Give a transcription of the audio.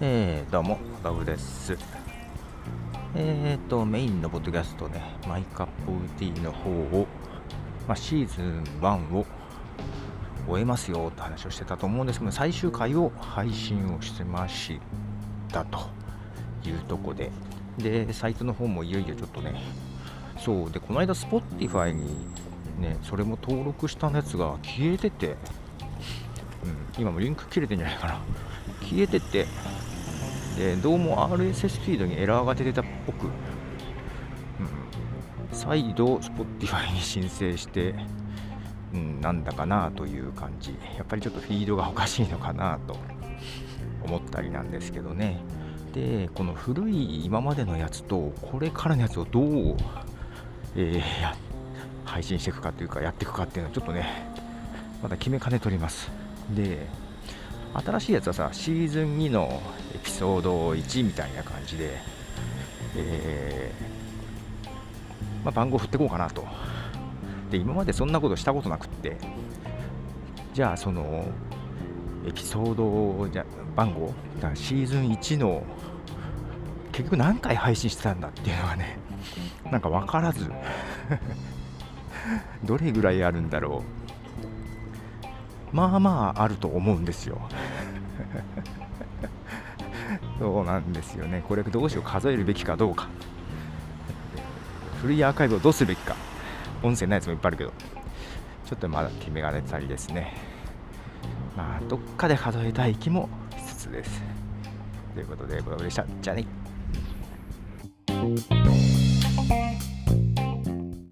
えー、どうも、バブです。えーと、メインのポッドキャストね、マイカップティーの方を、まあ、シーズン1を終えますよって話をしてたと思うんですけど、最終回を配信をしてましたというとこで、で、サイトの方もいよいよちょっとね、そう、で、この間、Spotify にね、それも登録したやつが消えてて、うん、今もリンク切れてんじゃないかな。消えてて、でどうも RSS フィードにエラーが出てたっぽく、うん、再度 Spotify に申請して、うん、なんだかなという感じやっぱりちょっとフィードがおかしいのかなと思ったりなんですけどねでこの古い今までのやつとこれからのやつをどう、えー、配信していくかというかやっていくかっていうのはちょっとねまだ決めかねとります。で新しいやつはさシーズン2のエピソード1みたいな感じで、えー、まあ、番号振っていこうかなと。で今までそんなことしたことなくってじゃあそのエピソードじゃ番号だシーズン1の結局何回配信してたんだっていうのがねなんか分からず。どれぐらいあるんだろうまあまああると思うんですよ そうなんですよね。これどうしよう、数えるべきかどうか。古いアーカイブをどうすべきか。音声ないやつもいっぱいあるけど、ちょっとまだ決めが出たりですね。まあ、どっかで数えたい気もしつつです。ということで、ボラブでした。じゃあね。